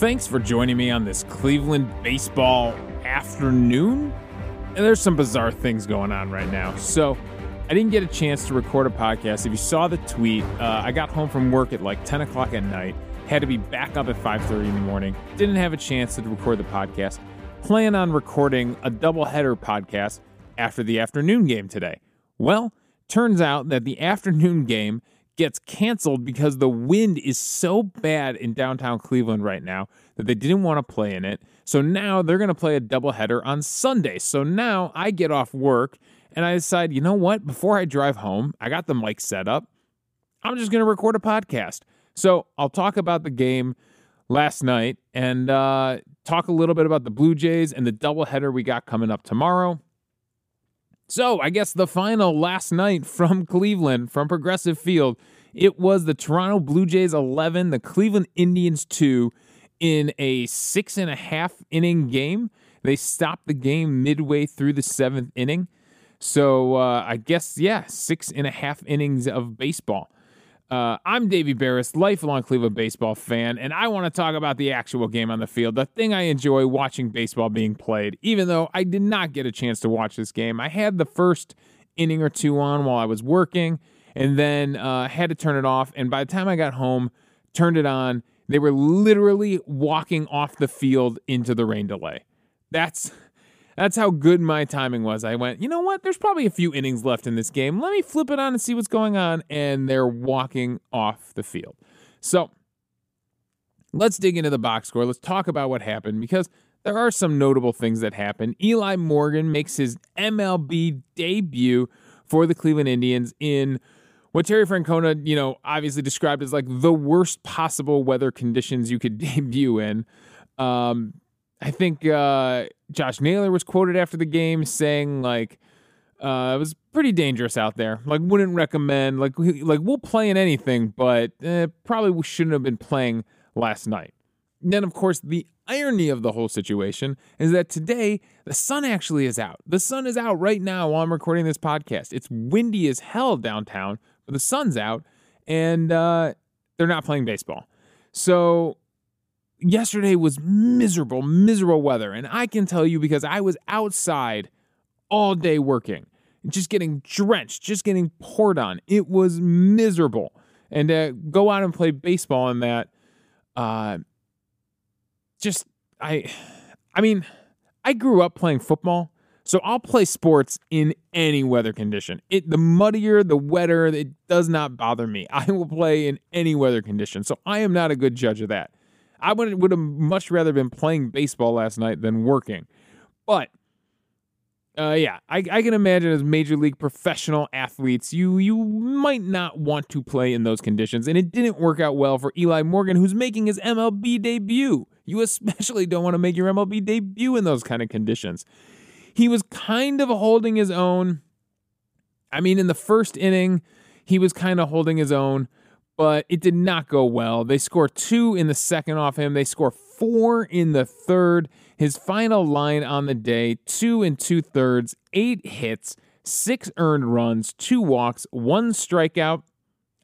Thanks for joining me on this Cleveland baseball afternoon. And there's some bizarre things going on right now. So, I didn't get a chance to record a podcast. If you saw the tweet, uh, I got home from work at like 10 o'clock at night. Had to be back up at 5:30 in the morning. Didn't have a chance to record the podcast. Plan on recording a doubleheader podcast after the afternoon game today. Well, turns out that the afternoon game gets canceled because the wind is so bad in downtown Cleveland right now that they didn't want to play in it. So now they're going to play a doubleheader on Sunday. So now I get off work and I decide, you know what? Before I drive home, I got the mic set up. I'm just going to record a podcast. So I'll talk about the game last night and uh, talk a little bit about the Blue Jays and the doubleheader we got coming up tomorrow. So, I guess the final last night from Cleveland, from Progressive Field, it was the Toronto Blue Jays 11, the Cleveland Indians 2 in a six and a half inning game. They stopped the game midway through the seventh inning. So, uh, I guess, yeah, six and a half innings of baseball. Uh, I'm Davey Berris, lifelong Cleveland baseball fan, and I want to talk about the actual game on the field, the thing I enjoy watching baseball being played, even though I did not get a chance to watch this game. I had the first inning or two on while I was working, and then uh, had to turn it off. And by the time I got home, turned it on, they were literally walking off the field into the rain delay. That's that's how good my timing was. I went, you know what? There's probably a few innings left in this game. Let me flip it on and see what's going on. And they're walking off the field. So let's dig into the box score. Let's talk about what happened because there are some notable things that happened. Eli Morgan makes his MLB debut for the Cleveland Indians in what Terry Francona, you know, obviously described as like the worst possible weather conditions you could debut in. Um, I think uh, Josh Naylor was quoted after the game saying like uh, it was pretty dangerous out there. Like wouldn't recommend. Like like we'll play in anything, but eh, probably we shouldn't have been playing last night. Then of course the irony of the whole situation is that today the sun actually is out. The sun is out right now while I'm recording this podcast. It's windy as hell downtown, the sun's out, and uh, they're not playing baseball. So yesterday was miserable, miserable weather. And I can tell you because I was outside all day working, just getting drenched, just getting poured on. It was miserable. And to go out and play baseball in that, uh, just, I, I mean, I grew up playing football. So I'll play sports in any weather condition. It the muddier, the wetter, it does not bother me. I will play in any weather condition. So I am not a good judge of that. I would would have much rather been playing baseball last night than working. But uh, yeah, I, I, can imagine as major league professional athletes, you you might not want to play in those conditions, and it didn't work out well for Eli Morgan, who's making his MLB debut. You especially don't want to make your MLB debut in those kind of conditions. He was kind of holding his own. I mean, in the first inning, he was kind of holding his own but it did not go well. They score two in the second off him, they score four in the third. His final line on the day two and two thirds, eight hits, six earned runs, two walks, one strikeout.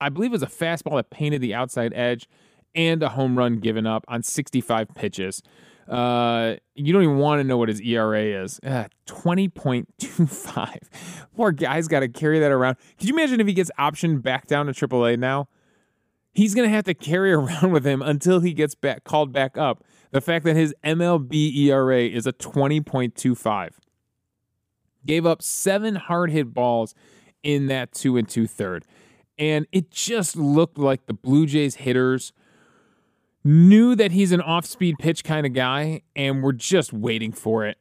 I believe it was a fastball that painted the outside edge, and a home run given up on 65 pitches. Uh, you don't even want to know what his ERA is. Uh, 20.25. Poor guy's got to carry that around. Could you imagine if he gets optioned back down to AAA now? he's going to have to carry around with him until he gets back called back up. The fact that his MLB ERA is a 20.25. Gave up seven hard hit balls in that two and two third. And it just looked like the Blue Jays hitters knew that he's an off speed pitch kind of guy and we're just waiting for it.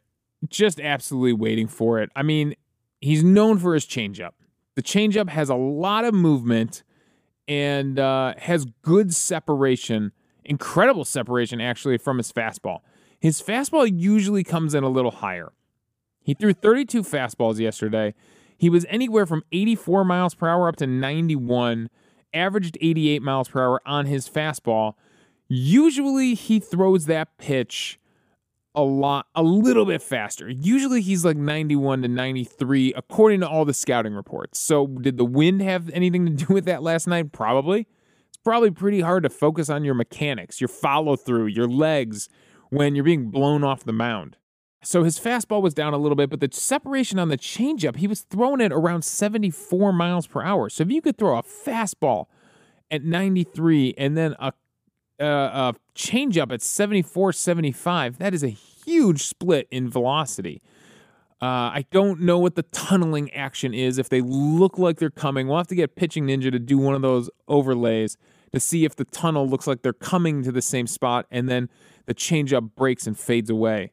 Just absolutely waiting for it. I mean, he's known for his changeup. The changeup has a lot of movement and uh, has good separation, incredible separation actually from his fastball. His fastball usually comes in a little higher. He threw 32 fastballs yesterday. He was anywhere from 84 miles per hour up to 91, averaged 88 miles per hour on his fastball. Usually he throws that pitch a lot, a little bit faster. Usually he's like 91 to 93, according to all the scouting reports. So, did the wind have anything to do with that last night? Probably. It's probably pretty hard to focus on your mechanics, your follow through, your legs when you're being blown off the mound. So his fastball was down a little bit, but the separation on the changeup, he was throwing it around 74 miles per hour. So if you could throw a fastball at 93 and then a, a, a changeup at 74, 75, that is a huge split in velocity. Uh, I don't know what the tunneling action is. If they look like they're coming, we'll have to get Pitching Ninja to do one of those overlays to see if the tunnel looks like they're coming to the same spot and then the changeup breaks and fades away.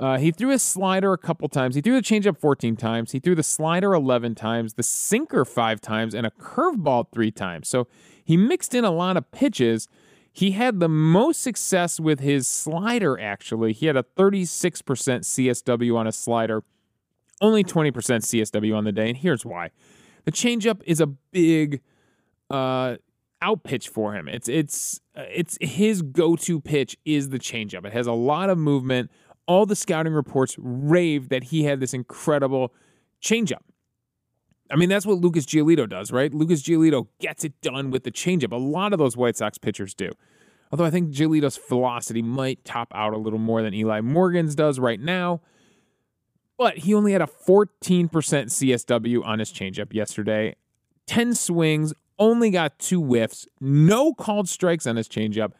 Uh, he threw a slider a couple times. He threw the changeup 14 times. He threw the slider 11 times, the sinker five times, and a curveball three times. So he mixed in a lot of pitches. He had the most success with his slider, actually. He had a 36% CSW on a slider, only 20% CSW on the day. And here's why the changeup is a big uh, out pitch for him. It's, it's, uh, it's his go to pitch is the changeup. It has a lot of movement. All the scouting reports rave that he had this incredible changeup. I mean, that's what Lucas Giolito does, right? Lucas Giolito gets it done with the changeup. A lot of those White Sox pitchers do. Although I think Giolito's velocity might top out a little more than Eli Morgan's does right now. But he only had a 14% CSW on his changeup yesterday. 10 swings, only got two whiffs, no called strikes on his changeup,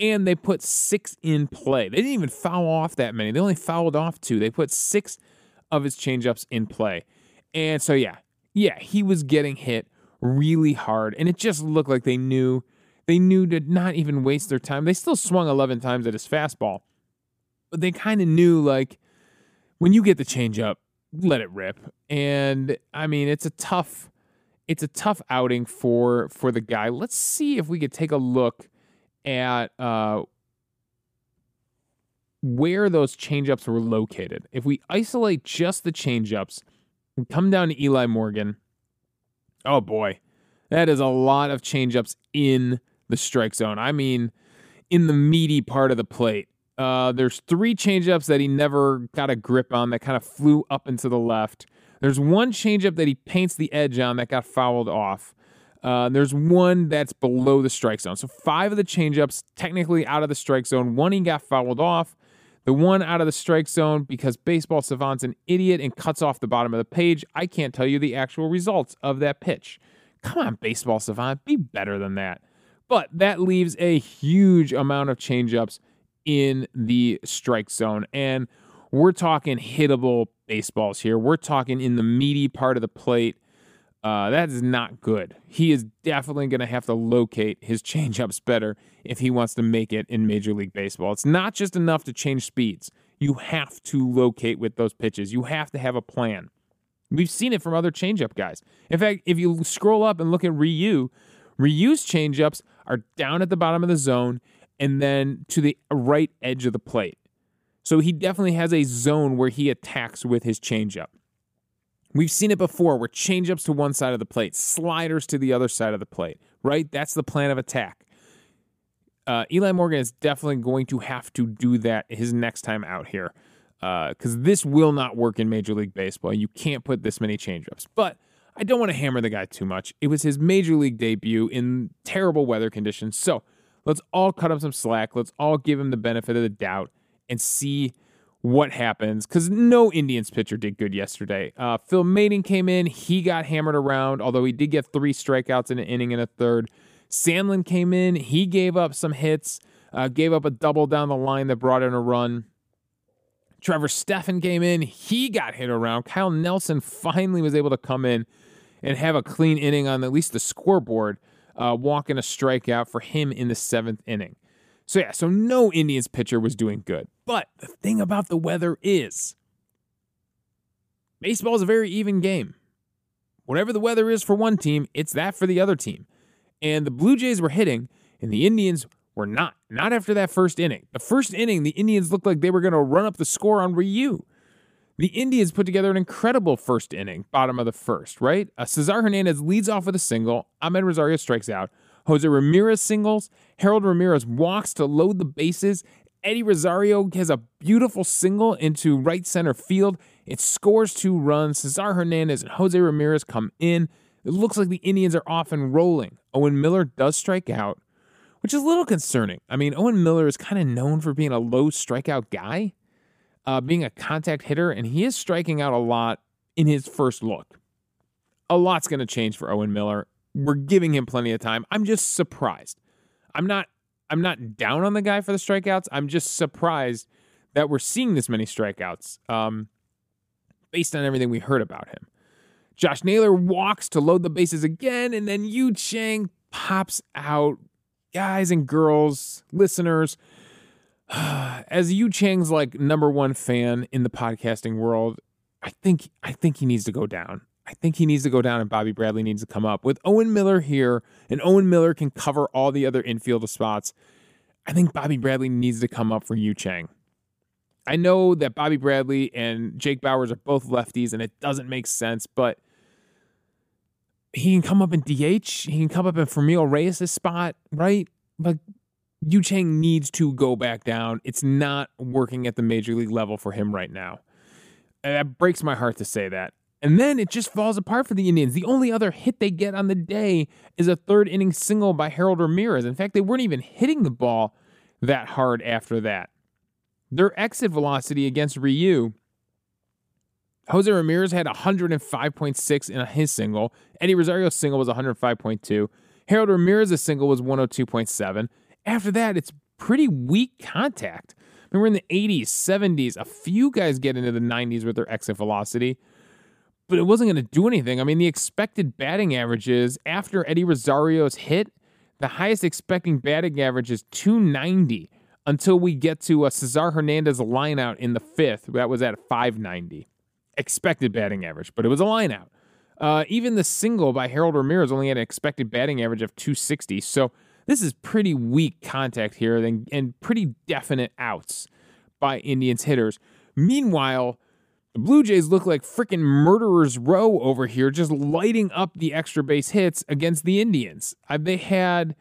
and they put six in play. They didn't even foul off that many. They only fouled off two. They put six of his changeups in play. And so, yeah, yeah, he was getting hit really hard, and it just looked like they knew they knew to not even waste their time. They still swung 11 times at his fastball, but they kind of knew like when you get the changeup, let it rip. And I mean, it's a tough it's a tough outing for for the guy. Let's see if we could take a look at uh, where those changeups were located. If we isolate just the changeups and come down to Eli Morgan, oh boy, that is a lot of changeups in the strike zone. I mean, in the meaty part of the plate. Uh, there's three changeups that he never got a grip on that kind of flew up into the left. There's one changeup that he paints the edge on that got fouled off. Uh, there's one that's below the strike zone. So five of the changeups technically out of the strike zone. One he got fouled off. The one out of the strike zone because baseball savant's an idiot and cuts off the bottom of the page. I can't tell you the actual results of that pitch. Come on, baseball savant, be better than that. But that leaves a huge amount of changeups in the strike zone. And we're talking hittable baseballs here. We're talking in the meaty part of the plate. Uh, that is not good. He is definitely going to have to locate his changeups better if he wants to make it in Major League Baseball. It's not just enough to change speeds. You have to locate with those pitches. You have to have a plan. We've seen it from other changeup guys. In fact, if you scroll up and look at Ryu, Ryu's changeups are down at the bottom of the zone and then to the right edge of the plate. So he definitely has a zone where he attacks with his changeup. We've seen it before where changeups to one side of the plate, sliders to the other side of the plate, right? That's the plan of attack. Uh, Eli Morgan is definitely going to have to do that his next time out here because uh, this will not work in Major League Baseball. You can't put this many changeups. But I don't want to hammer the guy too much. It was his Major League debut in terrible weather conditions. So let's all cut him some slack. Let's all give him the benefit of the doubt and see what happens because no Indians pitcher did good yesterday. Uh, Phil Maton came in, he got hammered around, although he did get three strikeouts in an inning and a third. Sandlin came in, he gave up some hits, uh, gave up a double down the line that brought in a run. Trevor Stephan came in, he got hit around. Kyle Nelson finally was able to come in and have a clean inning on at least the scoreboard, uh, walking a strikeout for him in the seventh inning. So, yeah, so no Indians pitcher was doing good. But the thing about the weather is baseball is a very even game. Whatever the weather is for one team, it's that for the other team. And the Blue Jays were hitting, and the Indians were not. Not after that first inning. The first inning, the Indians looked like they were going to run up the score on Ryu. The Indians put together an incredible first inning, bottom of the first, right? Uh, Cesar Hernandez leads off with a single. Amed Rosario strikes out. Jose Ramirez singles. Harold Ramirez walks to load the bases. Eddie Rosario has a beautiful single into right center field. It scores two runs. Cesar Hernandez and Jose Ramirez come in. It looks like the Indians are off and rolling. Owen Miller does strike out, which is a little concerning. I mean, Owen Miller is kind of known for being a low strikeout guy, uh, being a contact hitter, and he is striking out a lot in his first look. A lot's going to change for Owen Miller. We're giving him plenty of time. I'm just surprised. I'm not I'm not down on the guy for the strikeouts. I'm just surprised that we're seeing this many strikeouts um, based on everything we heard about him. Josh Naylor walks to load the bases again, and then Yu Chang pops out. Guys and girls, listeners, as Yu Chang's like number one fan in the podcasting world, I think I think he needs to go down. I think he needs to go down and Bobby Bradley needs to come up. With Owen Miller here, and Owen Miller can cover all the other infield spots. I think Bobby Bradley needs to come up for Yu Chang. I know that Bobby Bradley and Jake Bauers are both lefties, and it doesn't make sense, but he can come up in DH. He can come up in Franmil Reyes' spot, right? But Yu Chang needs to go back down. It's not working at the major league level for him right now. And that breaks my heart to say that. And then it just falls apart for the Indians. The only other hit they get on the day is a third inning single by Harold Ramirez. In fact, they weren't even hitting the ball that hard after that. Their exit velocity against Ryu, Jose Ramirez had 105.6 in his single. Eddie Rosario's single was 105.2. Harold Ramirez's single was 102.7. After that, it's pretty weak contact. I mean, we're in the 80s, 70s. A few guys get into the 90s with their exit velocity but it wasn't going to do anything. I mean, the expected batting averages after Eddie Rosario's hit, the highest expecting batting average is 290 until we get to a Cesar Hernandez lineout in the fifth. That was at 590. Expected batting average, but it was a lineout. Uh, even the single by Harold Ramirez only had an expected batting average of 260. So this is pretty weak contact here and, and pretty definite outs by Indians hitters. Meanwhile, the Blue Jays look like freaking murderers row over here, just lighting up the extra base hits against the Indians. They had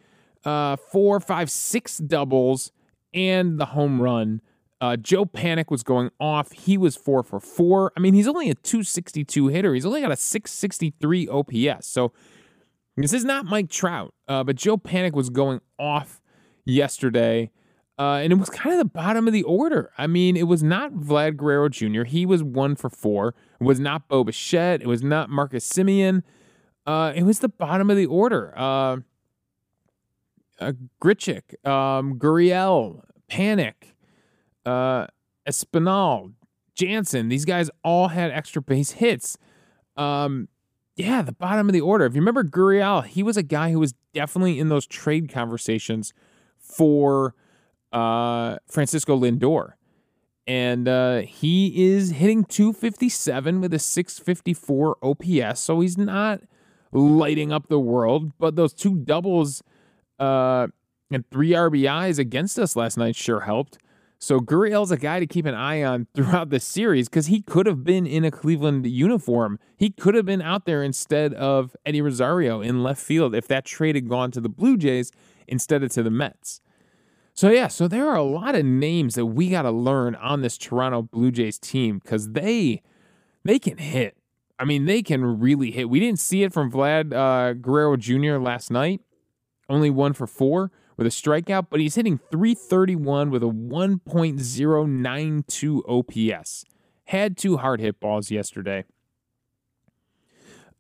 uh, four, five, six doubles and the home run. Uh, Joe Panik was going off. He was four for four. I mean, he's only a 262 hitter. He's only got a 663 OPS. So this is not Mike Trout, uh, but Joe Panik was going off yesterday. Uh, and it was kind of the bottom of the order. I mean, it was not Vlad Guerrero Jr. He was one for four. It was not Bo Bichette. It was not Marcus Semien. Uh, it was the bottom of the order. Uh, uh, Grichuk, um, Gurriel, Panik, uh, Espinal, Jansen. These guys all had extra base hits. Um, yeah, the bottom of the order. If you remember Gurriel, he was a guy who was definitely in those trade conversations for – uh, Francisco Lindor. And uh, he is hitting 257 with a 654 OPS. So he's not lighting up the world, but those two doubles uh, and three RBIs against us last night sure helped. So Gurriel's a guy to keep an eye on throughout the series because he could have been in a Cleveland uniform. He could have been out there instead of Eddie Rosario in left field if that trade had gone to the Blue Jays instead of to the Mets. So yeah, so there are a lot of names that we got to learn on this Toronto Blue Jays team because they they can hit. I mean, they can really hit. We didn't see it from Vlad uh, Guerrero Jr. last night. Only one for four with a strikeout, but he's hitting 331 with a 1.092 OPS. Had two hard hit balls yesterday.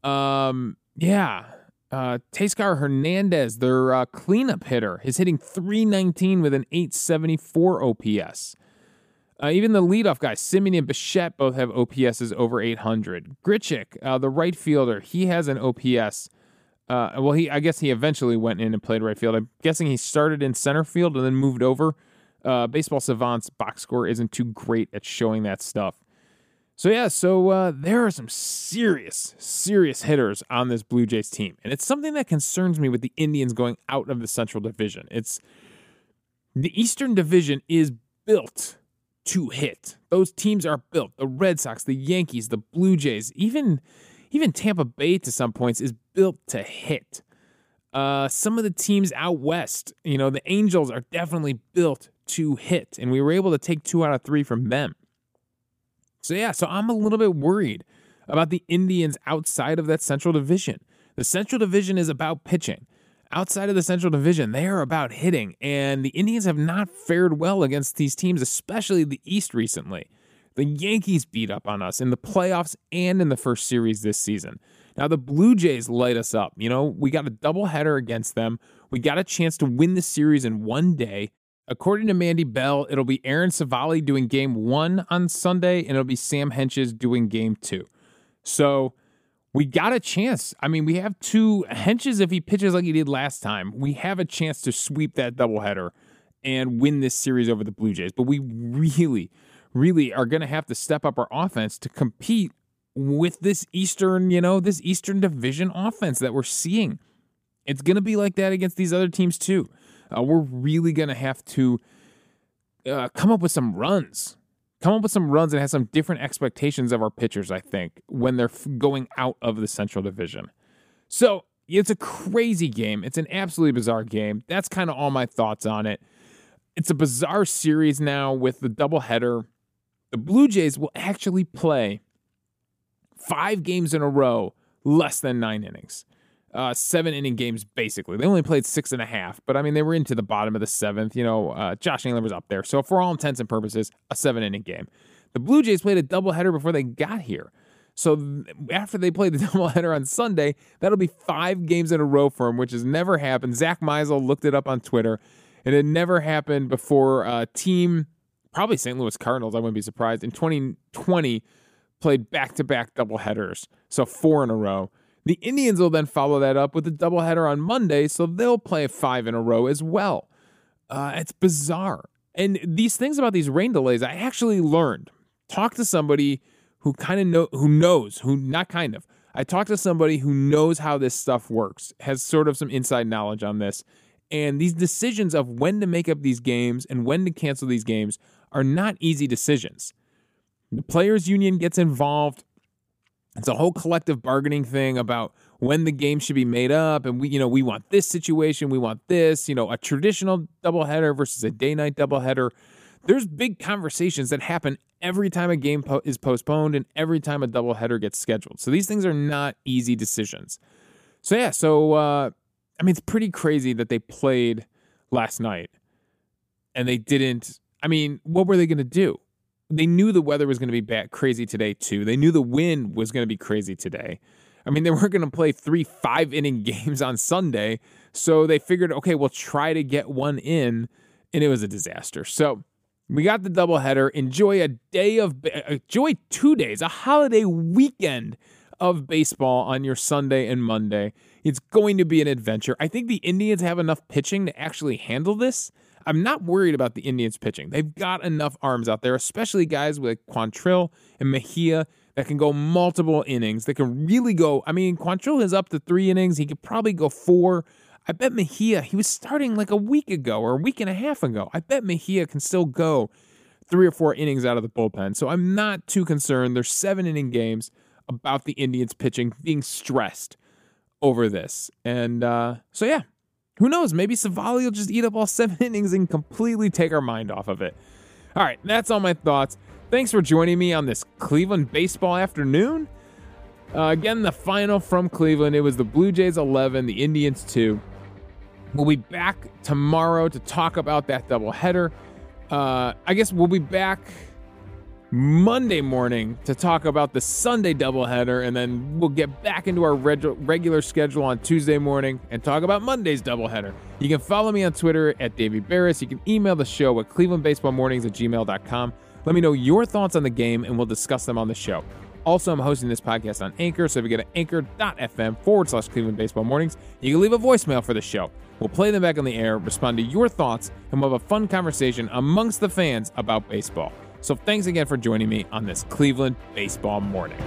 Um, yeah, uh, Teoscar Hernandez, their uh, cleanup hitter, is hitting 319 with an 874 OPS. Uh, even the leadoff guy, Semien and Bichette, both have OPSs over 800. Grichuk, uh, the right fielder, he has an OPS. Uh, well, he I guess he eventually went in and played right field. I'm guessing he started in center field and then moved over. Uh, Baseball Savant's box score isn't too great at showing that stuff. So yeah, so uh, there are some serious, serious hitters on this Blue Jays team, and it's something that concerns me with the Indians going out of the Central Division. It's the Eastern Division is built to hit. Those teams are built. The Red Sox, the Yankees, the Blue Jays, even even Tampa Bay to some points is built to hit. Uh, some of the teams out west, you know, the Angels are definitely built to hit, and we were able to take two out of three from them. So, yeah, so I'm a little bit worried about the Indians outside of that central division. The Central Division is about pitching. Outside of the Central Division, they are about hitting, and the Indians have not fared well against these teams, especially the East recently. The Yankees beat up on us in the playoffs and in the first series this season. Now, the Blue Jays light us up. You know, we got a doubleheader against them. We got a chance to win the series in one day. According to Mandy Bell, it'll be Aaron Civale doing game one on Sunday, and it'll be Sam Hentges doing game two. So we got a chance. I mean, we have two Hentges if he pitches like he did last time. We have a chance to sweep that doubleheader and win this series over the Blue Jays. But we really, really are going to have to step up our offense to compete with this Eastern, you know, this Eastern Division offense that we're seeing. It's going to be like that against these other teams too. Uh, we're really going to have to uh, come up with some runs, come up with some runs and have some different expectations of our pitchers, I think, when they're going out of the Central Division. So it's a crazy game. It's an absolutely bizarre game. That's kind of all my thoughts on it. It's a bizarre series now with the doubleheader. The Blue Jays will actually play five games in a row, less than nine innings. Uh, seven inning games, basically. They only played six and a half, but I mean, they were into the bottom of the seventh. You know, uh, Josh Naylor was up there. So, for all intents and purposes, a seven inning game. The Blue Jays played a doubleheader before they got here. So, after they played the doubleheader on Sunday, that'll be five games in a row for them, which has never happened. Zach Meisel looked it up on Twitter. And it never happened before a team, probably St. Louis Cardinals, I wouldn't be surprised, in 2020 played back to back doubleheaders. So, four in a row. The Indians will then follow that up with a doubleheader on Monday, so they'll play five in a row as well. Uh, it's bizarre. And these things about these rain delays, I actually learned. Talk to somebody who kind of know who knows, who not kind of. I talked to somebody who knows how this stuff works, has sort of some inside knowledge on this. And these decisions of when to make up these games and when to cancel these games are not easy decisions. The players union gets involved it's a whole collective bargaining thing about when the game should be made up and we you know we want this situation we want this you know a traditional doubleheader versus a day night doubleheader. There's big conversations that happen every time a game po- is postponed and every time a doubleheader gets scheduled. So these things are not easy decisions. So yeah so uh, i mean it's pretty crazy that they played last night and they didn't i mean what were they going to do they knew the weather was going to be bad, crazy today too. They knew the wind was going to be crazy today. I mean, they weren't going to play three five inning games on Sunday, so they figured, okay, we'll try to get one in, and it was a disaster. So we got the doubleheader. Enjoy a day of uh, enjoy two days, a holiday weekend of baseball on your Sunday and Monday. It's going to be an adventure. I think the Indians have enough pitching to actually handle this. I'm not worried about the Indians pitching. They've got enough arms out there, especially guys like Quantrill and Mejia that can go multiple innings. That can really go. I mean, Quantrill is up to three innings. He could probably go four. I bet Mejia, he was starting like a week ago or a week and a half ago. I bet Mejia can still go three or four innings out of the bullpen. So I'm not too concerned. There's seven inning games about the Indians pitching being stressed over this. And uh, so, yeah, who knows? Maybe Civale will just eat up all seven innings and completely take our mind off of it. All right, that's all my thoughts. Thanks for joining me on this Cleveland baseball afternoon. Uh, again, the final from Cleveland. It was the Blue Jays 11, the Indians 2. We'll be back tomorrow to talk about that doubleheader. Uh, I guess we'll be back Monday morning to talk about the Sunday doubleheader, and then we'll get back into our reg- regular schedule on Tuesday morning and talk about Monday's doubleheader. You can follow me on Twitter at Davey Berris. You can email the show at clevelandbaseballmornings at gmail.com. Let me know your thoughts on the game, and we'll discuss them on the show. Also, I'm hosting this podcast on Anchor, so if you go to anchor.fm forward slash Cleveland Baseball Mornings, you can leave a voicemail for the show. We'll play them back on the air, respond to your thoughts, and we'll have a fun conversation amongst the fans about baseball. So thanks again for joining me on this Cleveland baseball morning.